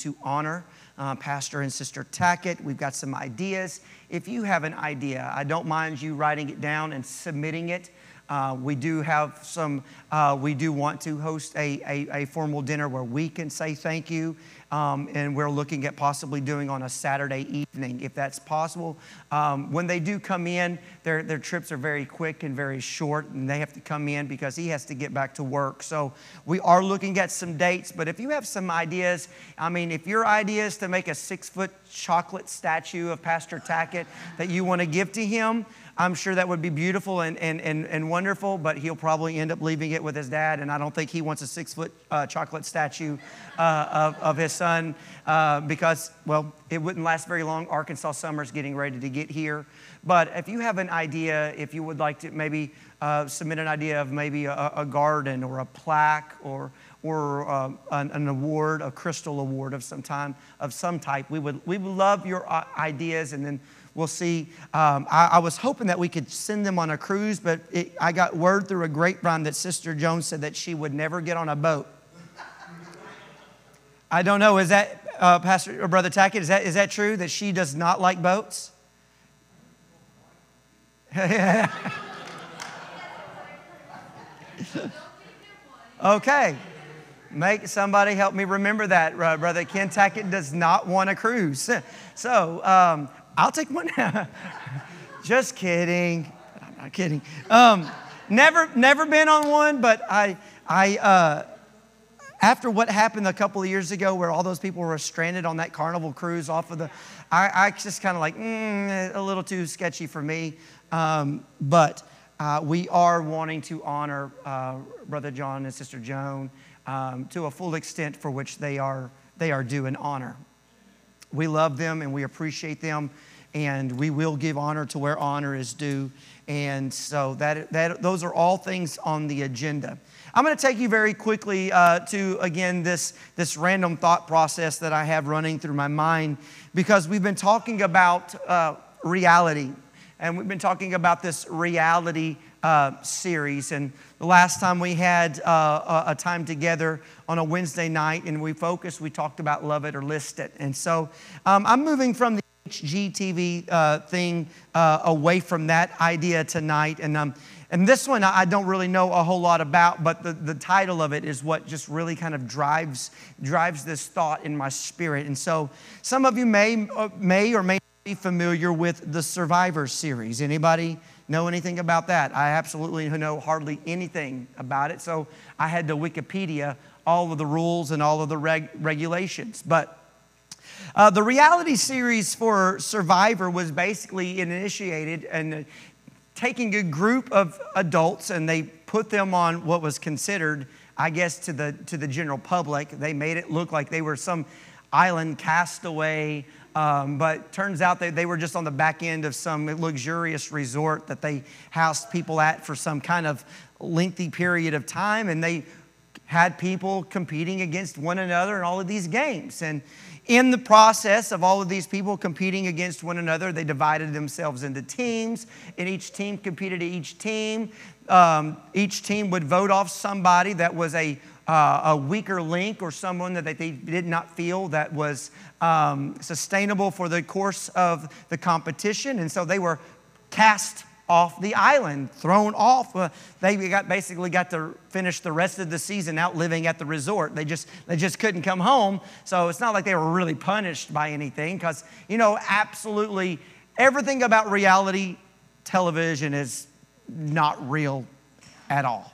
to honor uh, Pastor and Sister Tackett. We've got some ideas. If you have an idea, I don't mind you writing it down and submitting it. Uh, we do have some, uh, we do want to host a, a, a, formal dinner where we can say thank you. Um, and we're looking at possibly doing on a Saturday evening if that's possible. Um, when they do come in, their, their trips are very quick and very short, and they have to come in because he has to get back to work. So we are looking at some dates, but if you have some ideas, I mean, if your idea is to make a six foot chocolate statue of Pastor Tackett that you want to give to him, I'm sure that would be beautiful and, and, and, and wonderful, but he'll probably end up leaving it with his dad. And I don't think he wants a six foot uh, chocolate statue uh, of, of his son uh, because, well, it wouldn't last very long. Arkansas summer's getting ready to get here. But if you have an idea, if you would like to maybe uh, submit an idea of maybe a, a, garden or a plaque or, or uh, an, an, award, a crystal award of some time, of some type, we would, we would love your uh, ideas and then We'll see. Um, I, I, was hoping that we could send them on a cruise, but it, I got word through a grapevine that Sister Jones said that she would never get on a boat. I don't know. Is that, uh, Pastor or Brother Tackett, is that, is that true that she does not like boats? okay. Make somebody help me remember that, uh, Brother Ken Tackett does not want a cruise. So, um, I'll take one. Just kidding. I'm not kidding. Um, never, never been on one, but I, I, uh, after what happened a couple of years ago, where all those people were stranded on that Carnival cruise off of the, I, I just kind of like mm, a little too sketchy for me. Um, but uh, we are wanting to honor uh, Brother John and Sister Joan um, to a full extent for which they are they are due an honor. We love them and we appreciate them, and we will give honor to where honor is due. And so that, that those are all things on the agenda. I'm going to take you very quickly uh, to, again, this, this random thought process that I have running through my mind because we've been talking about uh, reality. And we've been talking about this reality uh, series. And the last time we had uh, a, a, time together on a Wednesday night and we focused, we talked about love it or list it. And so um, I'm moving from the HGTV uh, thing uh, away from that idea tonight. And, um, and this one I don't really know a whole lot about, but the, the title of it is what just really kind of drives, drives this thought in my spirit. And so some of you may, uh, may or may not be familiar with the Survivor series. Anybody know anything about that. I absolutely know hardly anything about it. So I had to Wikipedia all of the rules and all of the reg- regulations. But uh, the reality series for Survivor was basically initiated and taking a group of adults and they put them on what was considered, I guess, to the, to the general public. They made it look like they were some island castaway um, but turns out that they were just on the back end of some luxurious resort that they housed people at for some kind of lengthy period of time. And they had people competing against one another in all of these games. And in the process of all of these people competing against one another, they divided themselves into teams, and each team competed to each team. Um, each team would vote off somebody that was a uh, a weaker link or someone that they did not feel that was um, sustainable for the course of the competition. And so they were cast off the island, thrown off. Uh, they got, basically got to finish the rest of the season out living at the resort. They just, they just couldn't come home. So it's not like they were really punished by anything because, you know, absolutely everything about reality television is not real at all.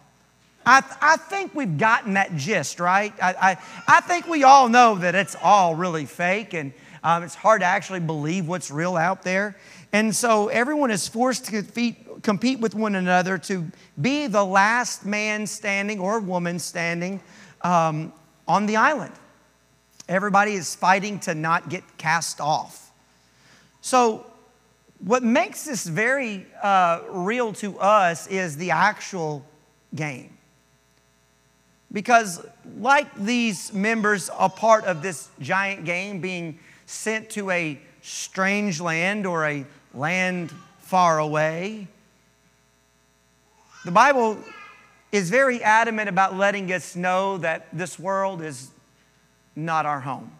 I, I think we've gotten that gist, right? I, I, I think we all know that it's all really fake and um, it's hard to actually believe what's real out there. And so everyone is forced to compete, compete with one another to be the last man standing or woman standing um, on the island. Everybody is fighting to not get cast off. So, what makes this very uh, real to us is the actual game. Because, like these members, a part of this giant game being sent to a strange land or a land far away, the Bible is very adamant about letting us know that this world is not our home.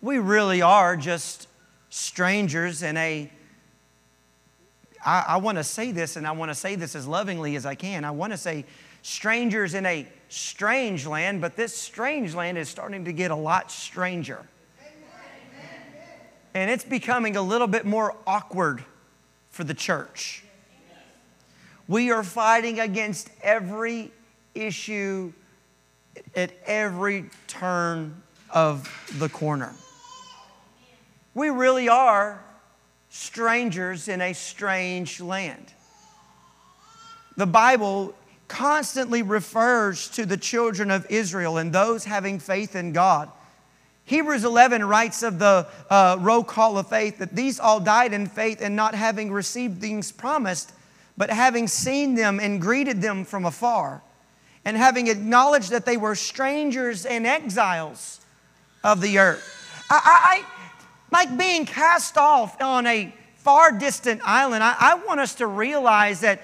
we really are just strangers in a I, I want to say this, and I want to say this as lovingly as I can. I want to say strangers in a strange land, but this strange land is starting to get a lot stranger. And it's becoming a little bit more awkward for the church. We are fighting against every issue at every turn of the corner. We really are strangers in a strange land. The Bible constantly refers to the children of Israel and those having faith in God. Hebrews 11 writes of the uh, roll call of faith that these all died in faith and not having received things promised, but having seen them and greeted them from afar, and having acknowledged that they were strangers and exiles of the earth. I, I, like being cast off on a far distant island, I, I want us to realize that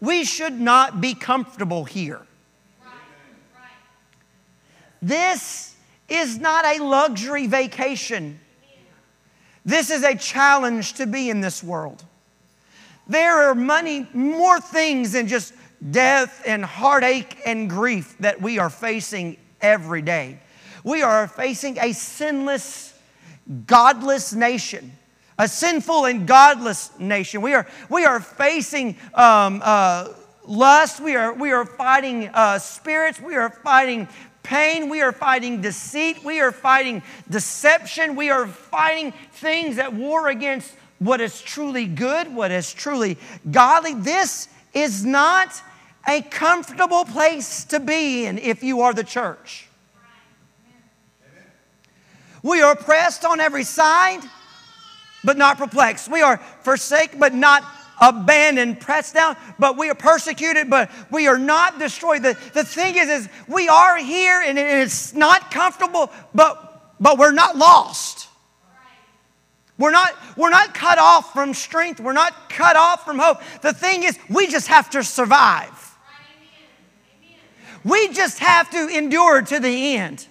we should not be comfortable here. This is not a luxury vacation. This is a challenge to be in this world. There are many more things than just death and heartache and grief that we are facing every day. We are facing a sinless godless nation, a sinful and godless nation. We are, we are facing um, uh, lust, we are, we are fighting uh, spirits, we are fighting pain, we are fighting deceit, we are fighting deception, we are fighting things that war against what is truly good, what is truly godly. This is not a comfortable place to be in if you are the church. We are oppressed on every side, but not perplexed. We are forsaken, but not abandoned, pressed down, but we are persecuted, but we are not destroyed. The, the thing is, is we are here and it's not comfortable, but, but we're not lost. We're not, we're not cut off from strength. We're not cut off from hope. The thing is, we just have to survive. We just have to endure to the end.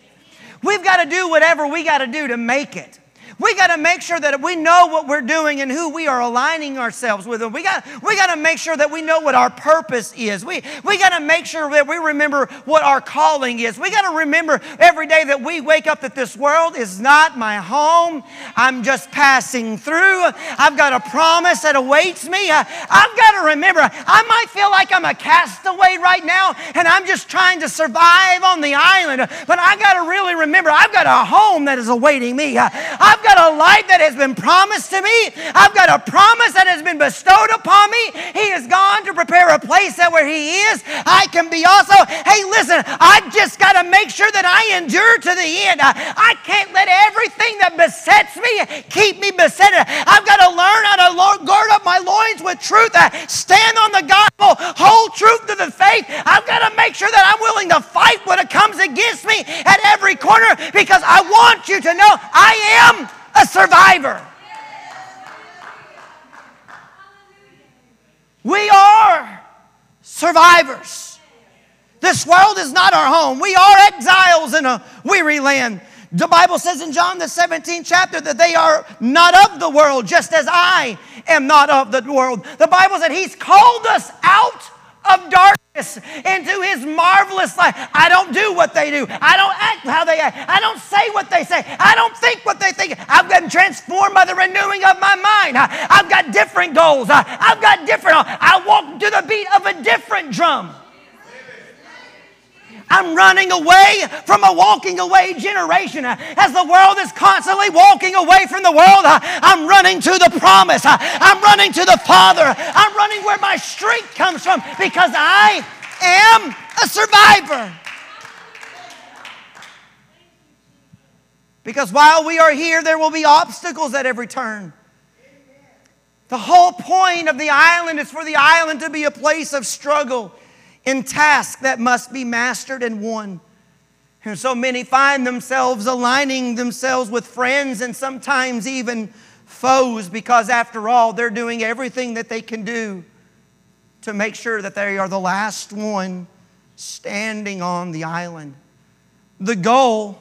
We've got to do whatever we got to do to make it. We got to make sure that we know what we're doing and who we are aligning ourselves with. We got, we got to make sure that we know what our purpose is. We, we got to make sure that we remember what our calling is. We got to remember every day that we wake up that this world is not my home. I'm just passing through. I've got a promise that awaits me. I, I've got to remember, I might feel like I'm a castaway right now and I'm just trying to survive on the island, but I got to really remember I've got a home that is awaiting me. I've got got a life that has been promised to me. I've got a promise that has been bestowed upon me. He has gone to prepare a place that where He is, I can be also. Hey, listen, I just got to make sure that I endure to the end. I, I can't let everything that besets me keep me beset. I've got to learn how to guard up my loins with truth, uh, stand on the gospel, hold truth to the faith. I've got to make sure that I'm willing to fight what comes against me at every corner because I want you to know I am a survivor. We are survivors. This world is not our home. We are exiles in a weary land. The Bible says in John the 17th chapter that they are not of the world, just as I am not of the world. The Bible said He's called us out of darkness into his marvelous light. I don't do what they do. I don't act how they act. I don't say what they say. I don't think what they think. I've been transformed by the renewing of my mind. I, have got different goals. I, I've got different. I walk to the beat of a different drum. I'm running away from a walking away generation. As the world is constantly walking away from the world, I'm running to the promise. I'm running to the Father. I'm running where my strength comes from because I am a survivor. Because while we are here, there will be obstacles at every turn. The whole point of the island is for the island to be a place of struggle in tasks that must be mastered and won. And so many find themselves aligning themselves with friends and sometimes even foes because, after all, they're doing everything that they can do to make sure that they are the last one standing on the island. The goal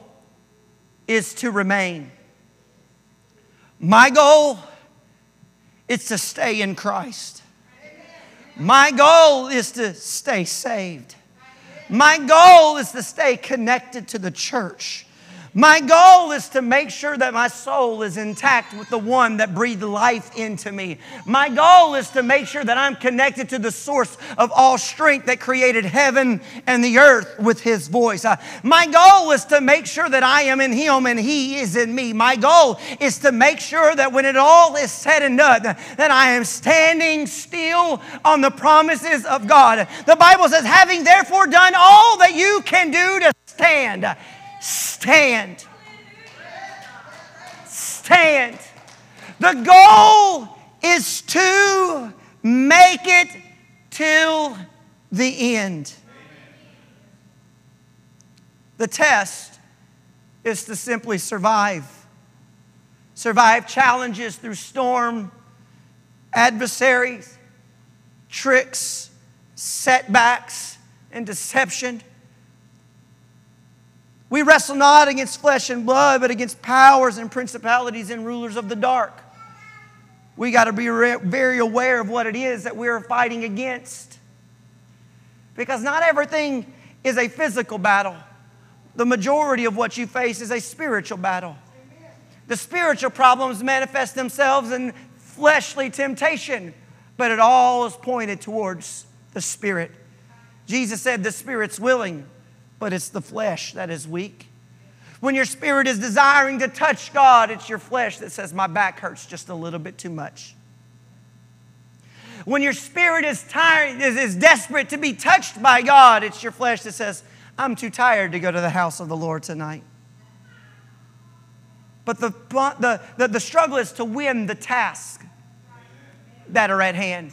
is to remain. My goal is to stay in Christ. My goal is to stay saved. My goal is to stay connected to the church. My goal is to make sure that my soul is intact with the one that breathed life into me. My goal is to make sure that I'm connected to the source of all strength that created heaven and the earth with his voice. Uh, my goal is to make sure that I am in him and he is in me. My goal is to make sure that when it all is said and done, that I am standing still on the promises of God. The Bible says, having therefore done all that you can do to stand stand. Stand. The goal is to make it till the end. The test is to simply survive. Survive challenges through storm, adversaries, tricks, setbacks, and deception. We wrestle not against flesh and blood, but against powers and principalities and rulers of the dark. We got to be very aware of what it is that we're fighting against. Because not everything is a physical battle, the majority of what you face is a spiritual battle. The spiritual problems manifest themselves in fleshly temptation, but it all is pointed towards the spirit. Jesus said, The spirit's willing but it's the flesh that is weak. When your spirit is desiring to touch God, it's your flesh that says, My back hurts just a little bit too much. When your spirit is tired, is, is desperate to be touched by God, it's your flesh that says, I'm too tired to go to the house of the Lord tonight. But the, the, the, the struggle is to win the task that are at hand.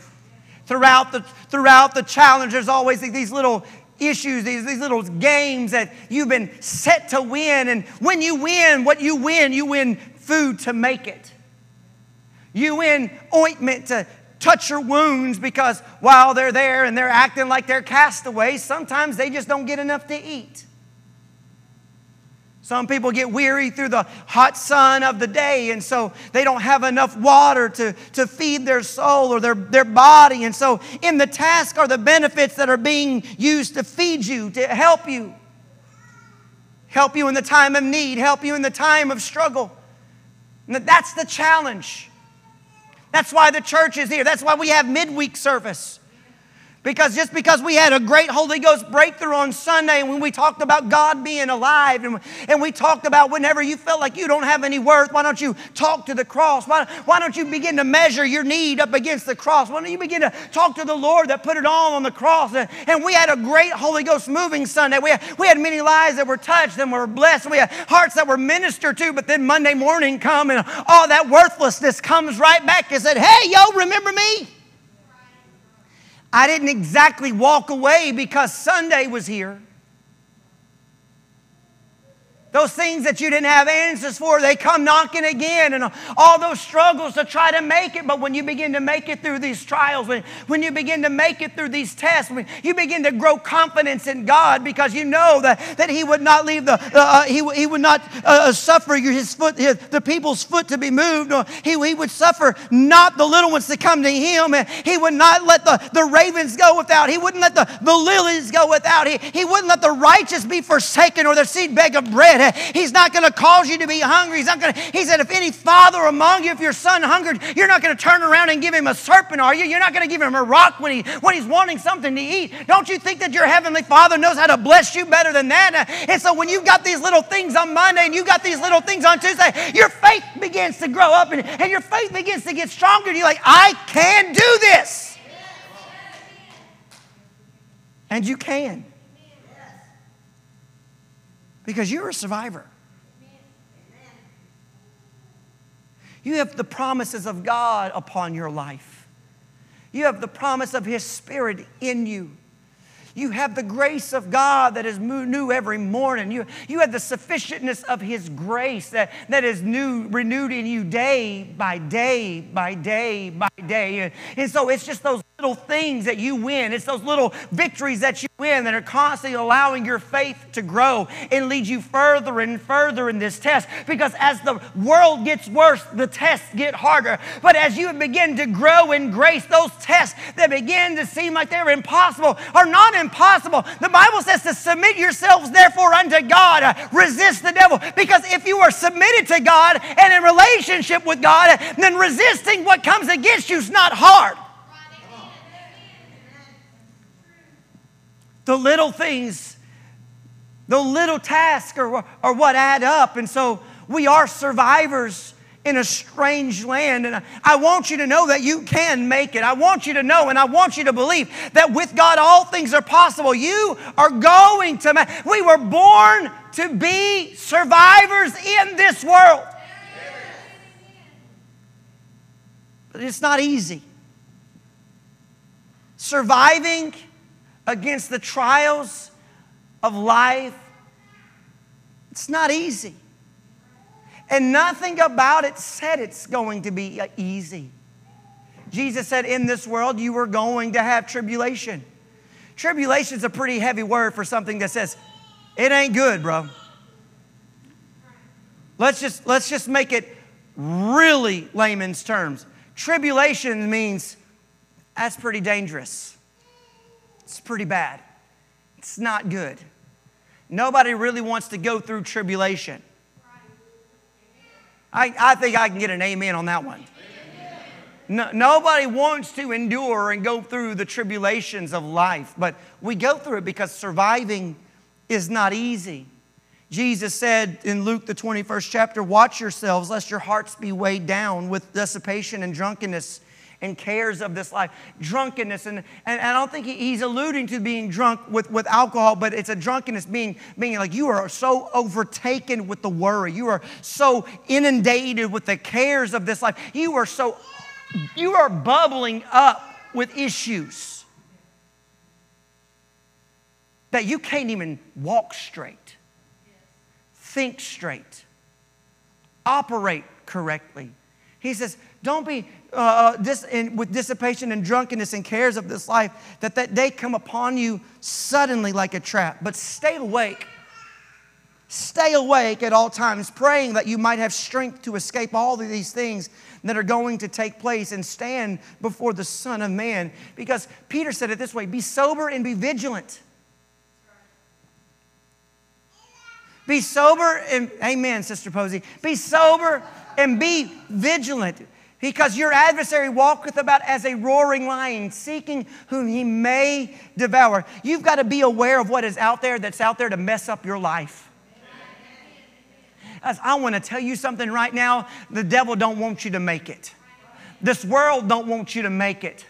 Throughout the, throughout the challenge, there's always these little issues, these, these little games that you've been set to win. And when you win, what you win, you win food to make it. You win ointment to touch your wounds because while they're there and they're acting like they're castaways, sometimes they just don't get enough to eat. Some people get weary through the hot sun of the day, and so they don't have enough water to, to feed their soul or their, their body. And so, in the task are the benefits that are being used to feed you, to help you. Help you in the time of need, help you in the time of struggle. And that's the challenge. That's why the church is here. That's why we have midweek service. Because just because we had a great Holy Ghost breakthrough on Sunday and when we talked about God being alive and, and we talked about whenever you felt like you don't have any worth, why don't you talk to the cross? Why, why don't you begin to measure your need up against the cross? Why don't you begin to talk to the Lord that put it all on the cross? And, and we had a great Holy Ghost moving Sunday. We had, we had many lives that were touched and were blessed. We had hearts that were ministered to, but then Monday morning come and all that worthlessness comes right back and said, hey, yo, remember me? I didn't exactly walk away because Sunday was here. Those things that you didn't have answers for, they come knocking again, and all those struggles to try to make it. But when you begin to make it through these trials, when, when you begin to make it through these tests, when you begin to grow confidence in God because you know that, that He would not leave the, uh, uh he, he would not uh, uh suffer his foot, his, the people's foot to be moved, or he, he would suffer not the little ones to come to Him, and He would not let the, the ravens go without, He wouldn't let the, the lilies go without, he, he wouldn't let the righteous be forsaken or their seed beg of bread. He's not going to cause you to be hungry. He's not going to, he said, if any father among you, if your son hungered, you're not going to turn around and give him a serpent, are you? You're not going to give him a rock when, he, when he's wanting something to eat. Don't you think that your heavenly father knows how to bless you better than that? And so when you've got these little things on Monday and you've got these little things on Tuesday, your faith begins to grow up and, and your faith begins to get stronger. You're like, I can do this. And you can because you're a survivor. You have the promises of God upon your life. You have the promise of His Spirit in you. You have the grace of God that is new every morning. You, you have the sufficientness of His grace that, that is new, renewed in you day by day by day by day. And so it's just those little things that you win. It's those little victories that you win that are constantly allowing your faith to grow and lead you further and further in this test. Because as the world gets worse, the tests get harder. But as you begin to grow in grace, those tests that begin to seem like they're impossible are not impossible. The Bible says to submit yourselves therefore unto God, resist the devil. Because if you are submitted to God and in relationship with God, then resisting what comes against you is not hard. The little things, the little tasks are, are what add up. And so we are survivors in a strange land. And I want you to know that you can make it. I want you to know and I want you to believe that with God all things are possible. You are going to make We were born to be survivors in this world. But it's not easy. Surviving against the trials of life. It's not easy. And nothing about it said it's going to be uh, easy. Jesus said, In this world, you are going to have tribulation. Tribulation is a pretty heavy word for something that says, It ain't good, bro. Let's just, let's just make it really layman's terms. Tribulation means that's pretty dangerous. It's pretty bad. It's not good. Nobody really wants to go through tribulation. I, I think I can get an amen on that one. No, nobody wants to endure and go through the tribulations of life, but we go through it because surviving is not easy. Jesus said in Luke, the 21st chapter, Watch yourselves, lest your hearts be weighed down with dissipation and drunkenness and cares of this life, drunkenness. And, and, I don't think he's alluding to being drunk with, with alcohol, but it's a drunkenness being, being like you are so overtaken with the worry. You are so inundated with the cares of this life. You are so, you are bubbling up with issues that you can't even walk straight, think straight, operate correctly. He says, don't be uh, dis- in, with dissipation and drunkenness and cares of this life, that that day come upon you suddenly like a trap. But stay awake. Stay awake at all times, praying that you might have strength to escape all of these things that are going to take place and stand before the Son of Man. Because Peter said it this way be sober and be vigilant. Be sober and, amen, Sister Posey. Be sober and be vigilant. Because your adversary walketh about as a roaring lion, seeking whom he may devour. You've got to be aware of what is out there that's out there to mess up your life. As I want to tell you something right now, the devil don't want you to make it. This world don't want you to make it.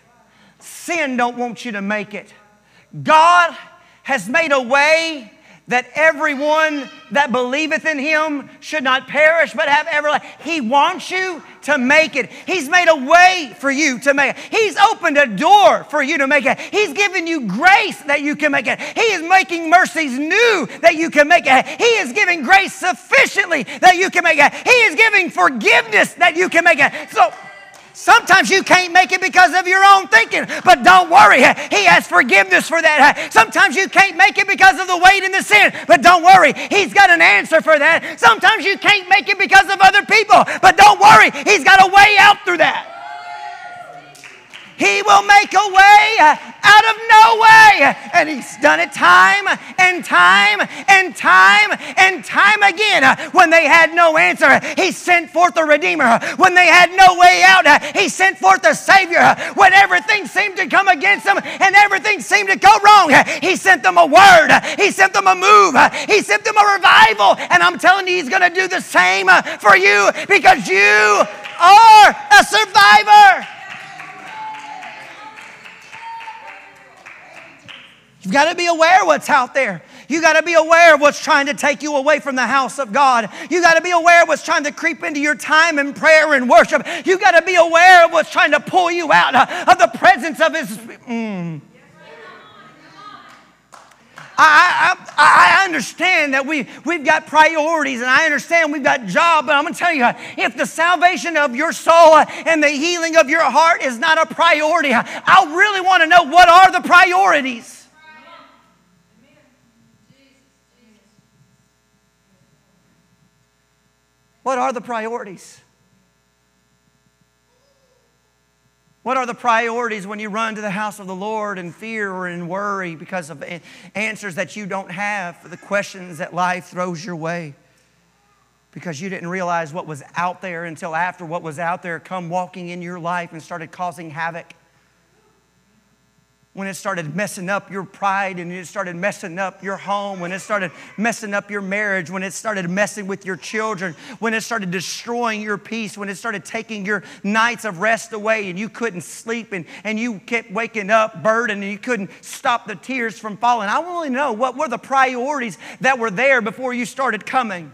Sin don't want you to make it. God has made a way that everyone that believeth in him should not perish but have everlasting. Life. He wants you to make it. He's made a way for you to make it. He's opened a door for you to make it. He's given you grace that you can make it. He is making mercies new that you can make it. He is giving grace sufficiently that you can make it. He is giving forgiveness that you can make it. So Sometimes you can't make it because of your own thinking, but don't worry. He has forgiveness for that. Sometimes you can't make it because of the weight and the sin, but don't worry. He's got an answer for that. Sometimes you can't make it because of other people, but don't worry. He's got a way out through that. He will make a way out of no way. And He's done it time and time and time and time again. When they had no answer, He sent forth a Redeemer. When they had no way out, He sent forth a Savior. When everything seemed to come against them and everything seemed to go wrong, He sent them a word. He sent them a move. He sent them a revival. And I'm telling you, He's going to do the same for you because you are a survivor. You've got to be aware of what's out there. You've got to be aware of what's trying to take you away from the house of God. You've got to be aware of what's trying to creep into your time in prayer and worship. You've got to be aware of what's trying to pull you out of the presence of His. Mm. I, I, I understand that we, we've got priorities and I understand we've got job, but I'm going to tell you, if the salvation of your soul and the healing of your heart is not a priority, I really want to know what are the priorities. What are the priorities? What are the priorities when you run to the house of the Lord in fear or in worry because of answers that you don't have for the questions that life throws your way? Because you didn't realize what was out there until after what was out there come walking in your life and started causing havoc when it started messing up your pride and it started messing up your home, when it started messing up your marriage, when it started messing with your children, when it started destroying your peace, when it started taking your nights of rest away and you couldn't sleep and, and you kept waking up burdened and you couldn't stop the tears from falling. I want to know what were the priorities that were there before you started coming.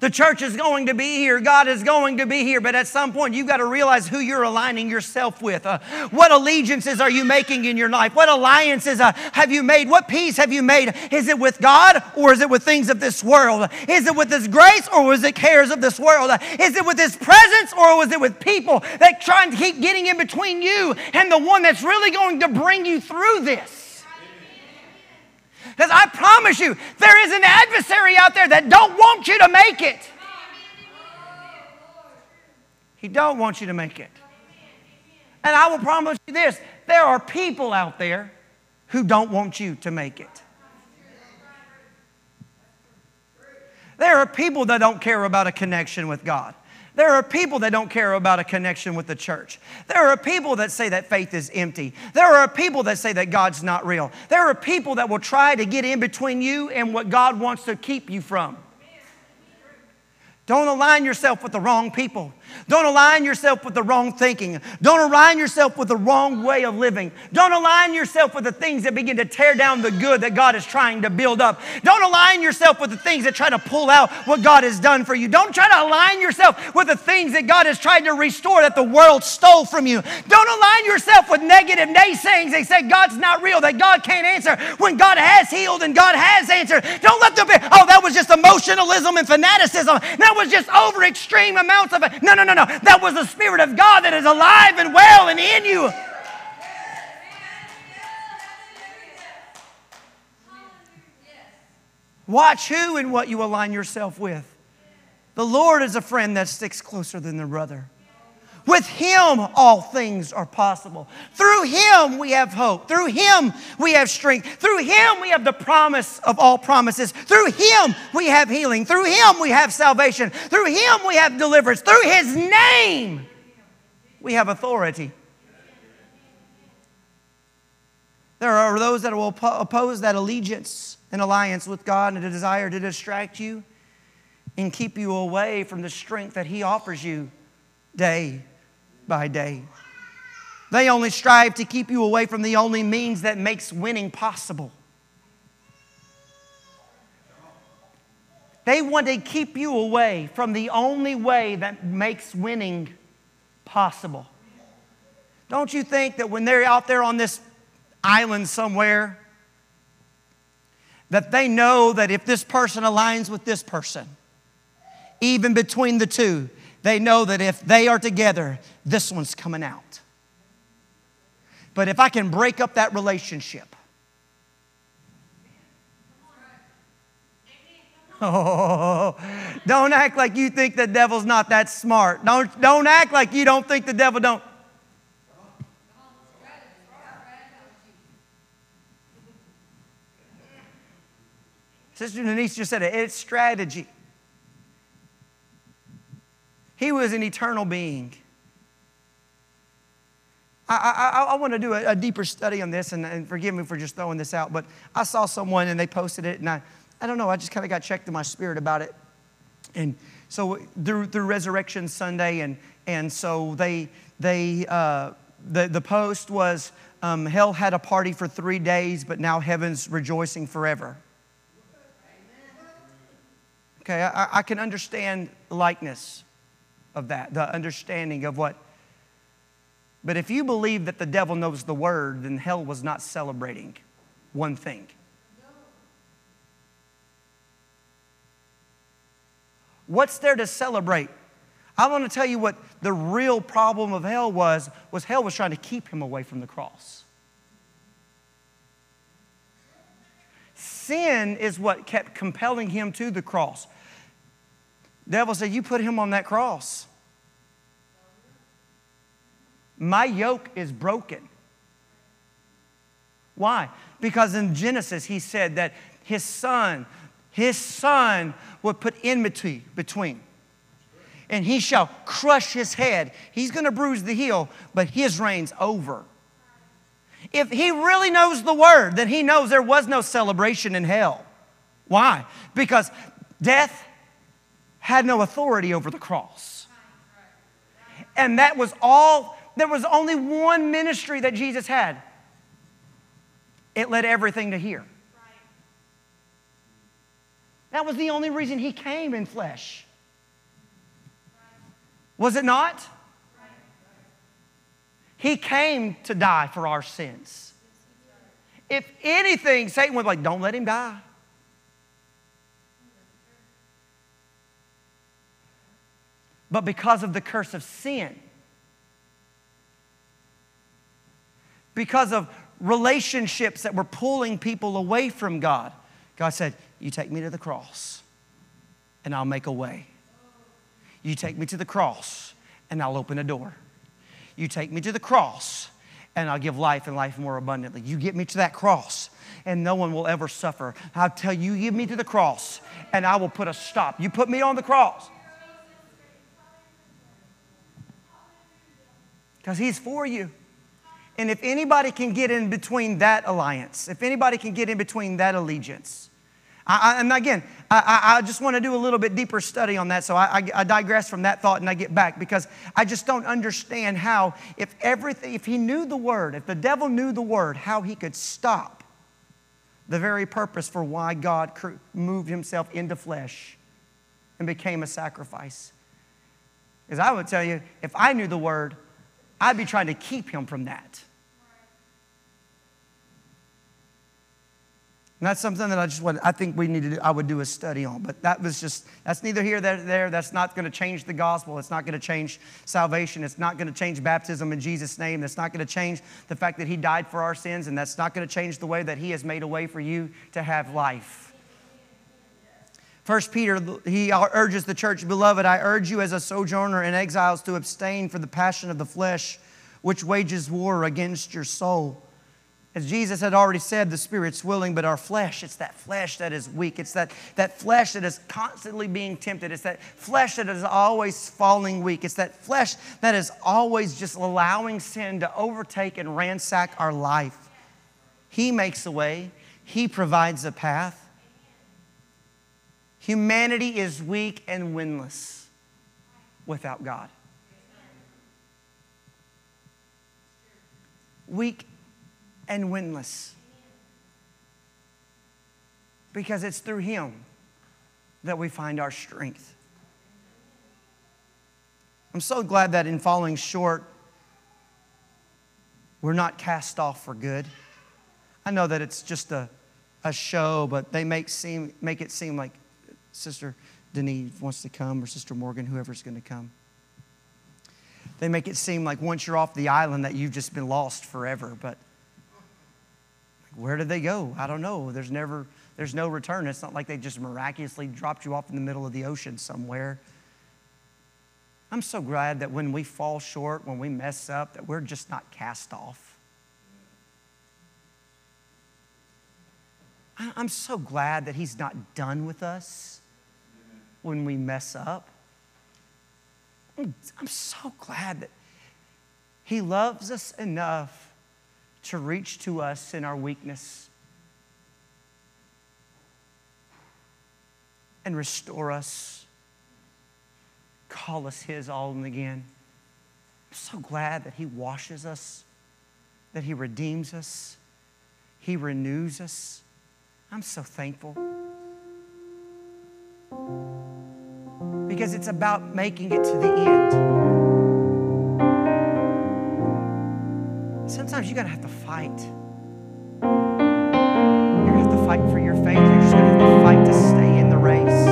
The church is going to be here. God is going to be here. But at some point, you've got to realize who you're aligning yourself with. Uh, what allegiances are you making in your life? What alliances uh, have you made? What peace have you made? Is it with God or is it with things of this world? Is it with His grace or is it cares of this world? Is it with His presence or was it with people that trying to keep getting in between you and the one that's really going to bring you through this? Because I promise you, there is an adversary out there that don't want you to make it. He don't want you to make it. And I will promise you this, there are people out there who don't want you to make it. There are people that don't care about a connection with God. There are people that don't care about a connection with the church. There are people that say that faith is empty. There are people that say that God's not real. There are people that will try to get in between you and what God wants to keep you from. Don't align yourself with the wrong people. Don't align yourself with the wrong thinking. Don't align yourself with the wrong way of living. Don't align yourself with the things that begin to tear down the good that God is trying to build up. Don't align yourself with the things that try to pull out what God has done for you. Don't try to align yourself with the things that God has tried to restore that the world stole from you. Don't align yourself with negative naysayings. They say God's not real, that God can't answer when God has healed and God has answered. Don't let them be, oh, that was just emotionalism and fanaticism. That was just over extreme amounts of it. No, no, no, no. That was the Spirit of God that is alive and well and in you. Watch who and what you align yourself with. The Lord is a friend that sticks closer than the brother. With Him, all things are possible. Through Him, we have hope. Through Him, we have strength. Through Him, we have the promise of all promises. Through Him, we have healing. Through Him, we have salvation. Through Him, we have deliverance. Through His name, we have authority. There are those that will oppose that allegiance and alliance with God and a desire to distract you and keep you away from the strength that He offers you day by day. They only strive to keep you away from the only means that makes winning possible. They want to keep you away from the only way that makes winning possible. Don't you think that when they're out there on this island somewhere, that they know that if this person aligns with this person, even between the two, they know that if they are together, this one's coming out. But if I can break up that relationship, Oh, don't act like you think the devil's not that smart. Don't, don't act like you don't think the devil don't. Sister Denise just said it. It's strategy. He was an eternal being. I, I, I want to do a, a, deeper study on this, and, and, forgive me for just throwing this out, but I saw someone and they posted it, and I, I don't know, I just kind of got checked in my spirit about it. And so through, through Resurrection Sunday, and, and so they, they uh, the, the post was um, hell had a party for three days, but now heaven's rejoicing forever. Okay, I, I can understand likeness of that, the understanding of what. But if you believe that the devil knows the word, then hell was not celebrating. one thing. What's there to celebrate? I want to tell you what the real problem of hell was was hell was trying to keep him away from the cross. Sin is what kept compelling him to the cross. Devil said, You put him on that cross. My yoke is broken. Why? Because in Genesis, he said that his son, his son would put enmity between. And he shall crush his head. He's going to bruise the heel, but his reign's over. If he really knows the word, then he knows there was no celebration in hell. Why? Because death had no authority over the cross. And that was all, there was only one ministry that Jesus had. It led everything to here. That was the only reason he came in flesh. Was it not? He came to die for our sins. If anything, Satan was like, don't let him die. But because of the curse of sin, because of relationships that were pulling people away from God, God said, You take me to the cross and I'll make a way. You take me to the cross and I'll open a door. You take me to the cross and I'll give life and life more abundantly. You get me to that cross and no one will ever suffer. I'll tell you, you give me to the cross and I will put a stop. You put me on the cross. Because he's for you. And if anybody can get in between that alliance, if anybody can get in between that allegiance, I, I, and again, I, I, just want to do a little bit deeper study on that. So I, I, digress from that thought and I get back because I just don't understand how, if everything, if he knew the word, if the devil knew the word, how he could stop the very purpose for why God moved himself into flesh and became a sacrifice. Because I would tell you, if I knew the word, I'd be trying to keep him from that. And that's something that I just want, I think we need to do, I would do a study on. But that was just, that's neither here nor there. That's not going to change the gospel. It's not going to change salvation. It's not going to change baptism in Jesus' name. That's not going to change the fact that He died for our sins. And that's not going to change the way that He has made a way for you to have life. First Peter, he urges the church, Beloved, I urge you as a sojourner and exiles to abstain from the passion of the flesh, which wages war against your soul. As Jesus had already said, the spirit's willing, but our flesh, it's that flesh that is weak. It's that, that flesh that is constantly being tempted. It's that flesh that is always falling weak. It's that flesh that is always just allowing sin to overtake and ransack our life. He makes a way, He provides a path. Humanity is weak and winless without God. Weak and winless. Because it's through Him that we find our strength. I'm so glad that in falling short, we're not cast off for good. I know that it's just a, a show, but they make, seem, make it seem like Sister Denise wants to come or Sister Morgan, whoever's going to come. They make it seem like once you're off the island that you've just been lost forever, but where did they go? I don't know. There's never, there's no return. It's not like they just miraculously dropped you off in the middle of the ocean somewhere. I'm so glad that when we fall short, when we mess up, that we're just not cast off. I'm so glad that He's not done with us when we mess up. I'm so glad that He loves us enough to reach to us in our weakness and restore us, call us His all and again. I'm so glad that He washes us, that He redeems us, He renews us. I'm so thankful. Because it's about making it to the end. Sometimes you're going to have to fight. You're going to have to fight for your faith. You're just going to have to fight to stay in the race.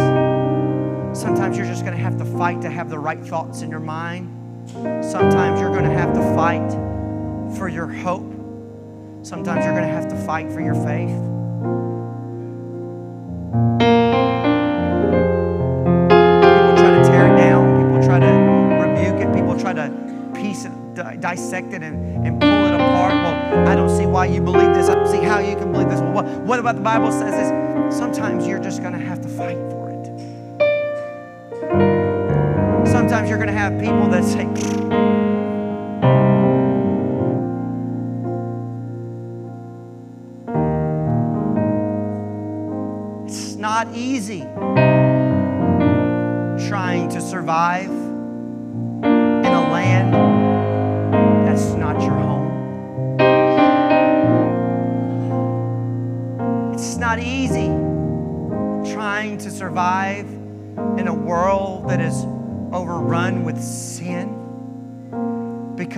Sometimes you're just going to have to fight to have the right thoughts in your mind. Sometimes you're going to have to fight for your hope. Sometimes you're going to have to fight for your faith. Dissect it, and, and pull it apart. Well, I don't see why you believe this. I don't see how you can believe this. Well, what, what about the Bible says is sometimes you're just going to have to fight for it. Sometimes you're going to have people that say, It's not easy trying to survive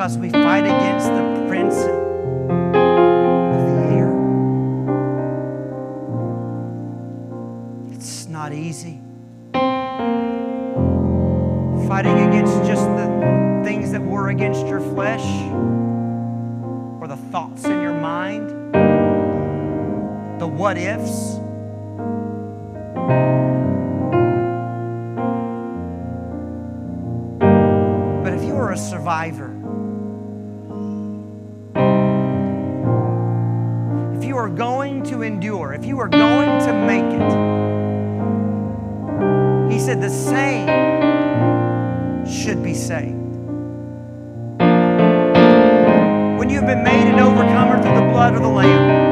because we fight against the prince of the air. It's not easy. Fighting against just the things that were against your flesh or the thoughts in your mind, the what ifs. But if you are a survivor, are going to endure, if you are going to make it, he said the same should be saved. When you've been made an overcomer through the blood of the Lamb,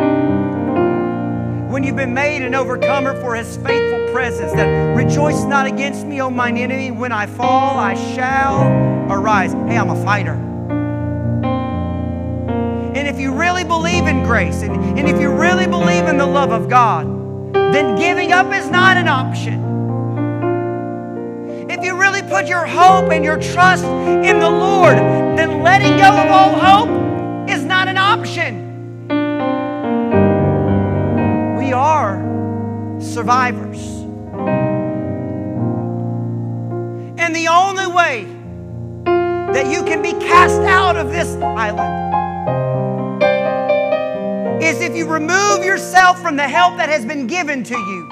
when you've been made an overcomer for his faithful presence, that rejoice not against me, O mine enemy, when I fall, I shall arise. Hey, I'm a fighter. Believe in grace, and, and if you really believe in the love of God, then giving up is not an option. If you really put your hope and your trust in the Lord, then letting go of all hope is not an option. We are survivors. And the only way that you can be cast out of this island is if you remove yourself from the help that has been given to you.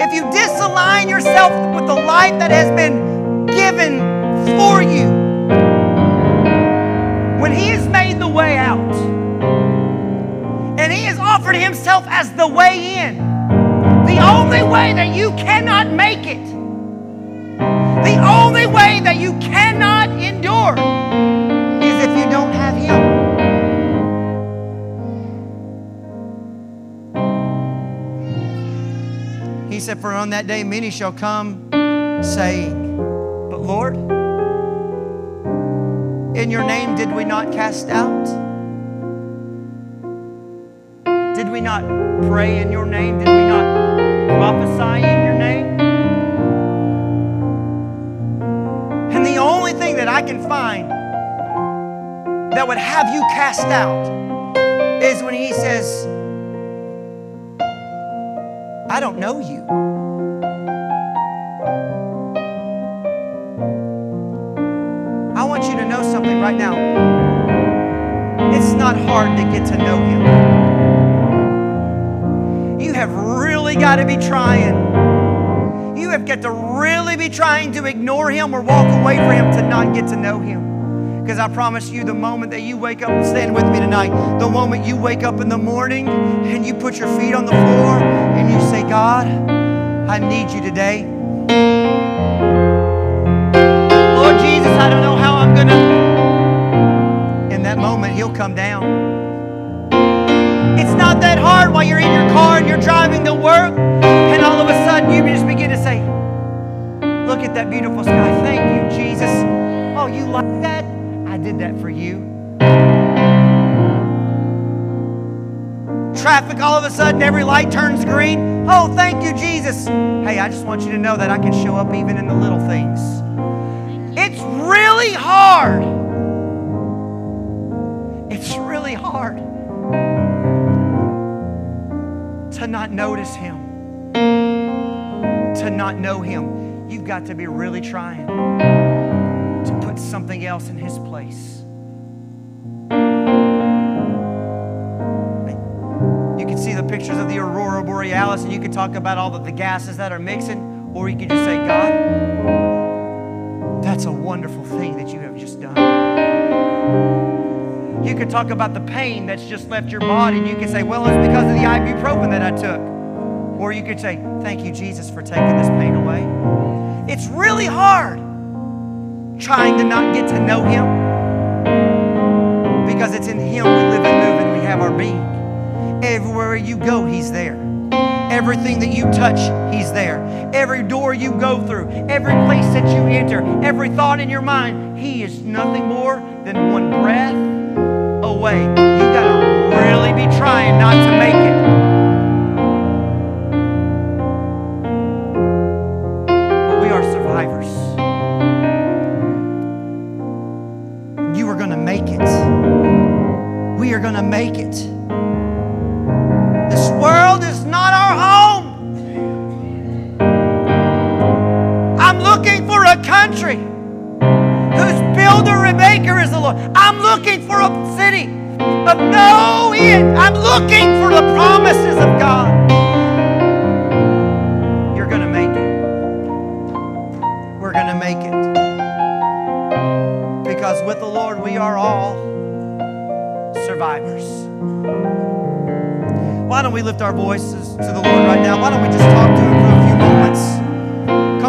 If you disalign yourself with the life that has been given for you, when He has made the way out and He has offered Himself as the way in, the only way that you cannot make it, the only way that you cannot endure said, For on that day many shall come saying, But Lord, in your name did we not cast out? Did we not pray in your name? Did we not prophesy in your name? And the only thing that I can find that would have you cast out is when he says, I don't know you. I want you to know something right now. It's not hard to get to know Him. You have really got to be trying. You have got to really be trying to ignore Him or walk away from Him to not get to know Him. Because I promise you, the moment that you wake up, and stand with me tonight, the moment you wake up in the morning and you put your feet on the floor and you say, God, I need you today. Lord Jesus, I don't know how I'm going to. In that moment, He'll come down. It's not that hard while you're in your car and you're driving to work, and all of a sudden you just begin to say, Look at that beautiful sky. Thank you, Jesus. Oh, you like that? I did that for you. Traffic, all of a sudden, every light turns green. Oh, thank you, Jesus. Hey, I just want you to know that I can show up even in the little things. It's really hard. It's really hard to not notice Him, to not know Him, you've got to be really trying to put something else in His place. Pictures of the aurora borealis, and you can talk about all of the gases that are mixing, or you can just say, God, that's a wonderful thing that you have just done. You could talk about the pain that's just left your body, and you could say, Well, it's because of the ibuprofen that I took. Or you could say, Thank you, Jesus, for taking this pain away. It's really hard trying to not get to know Him because it's in Him we live and move and we have our being. Everywhere you go, He's there. Everything that you touch, He's there. Every door you go through, every place that you enter, every thought in your mind, He is nothing more than one breath away. You got to really be trying not to make it. Country whose builder and maker is the Lord. I'm looking for a city of no end. I'm looking for the promises of God. You're going to make it. We're going to make it. Because with the Lord, we are all survivors. Why don't we lift our voices to the Lord right now? Why don't we just talk to Him for a few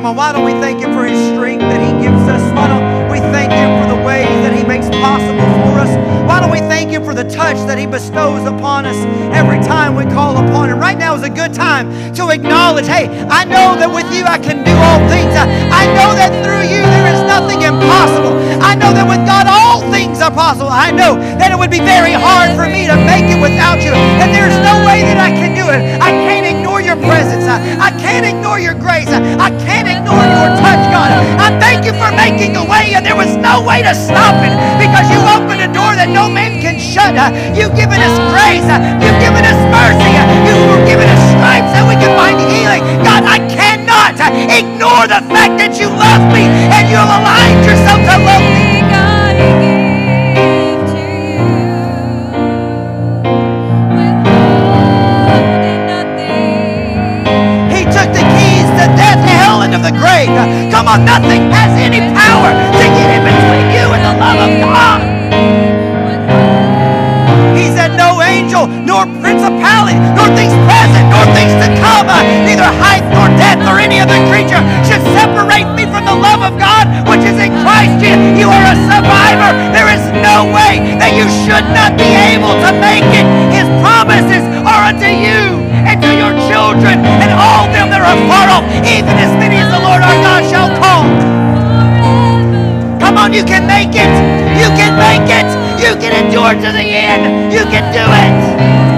Come why don't we thank Him for His strength that He gives us? Why don't we thank Him for the ways that He makes possible for us? Why don't we thank Him for the touch that He bestows upon us every time we call upon Him? Right now is a good time to acknowledge hey, I know that with you I can do all things. I, I know that through you there is nothing impossible. I know that with God all things are possible. I know that it would be very hard for me to make it without you, and there's no way that I can do it. I can't ignore your presence. I, I can't ignore your grace. I, I can't ignore your touch, God. I thank you for making a way, and there was no way to stop it because you opened a door that no man can shut. Uh, You've given us grace. Uh, You've given us mercy. Uh, You were given us stripes that we can find healing. God, I cannot uh, ignore the fact that you love me and you've aligned yourself to love me. Come nothing has any power to get in between you and the love of God. He said, No angel, nor principality, nor things present, nor things to come, uh, neither height nor depth nor any other creature should separate me from the love of God which is in Christ Jesus. You are a survivor. There is no way that you should not be able to make it. His promises are unto you and to your children and all them that are far off, even as many you can make it. You can make it. You can endure to the end. You can do it.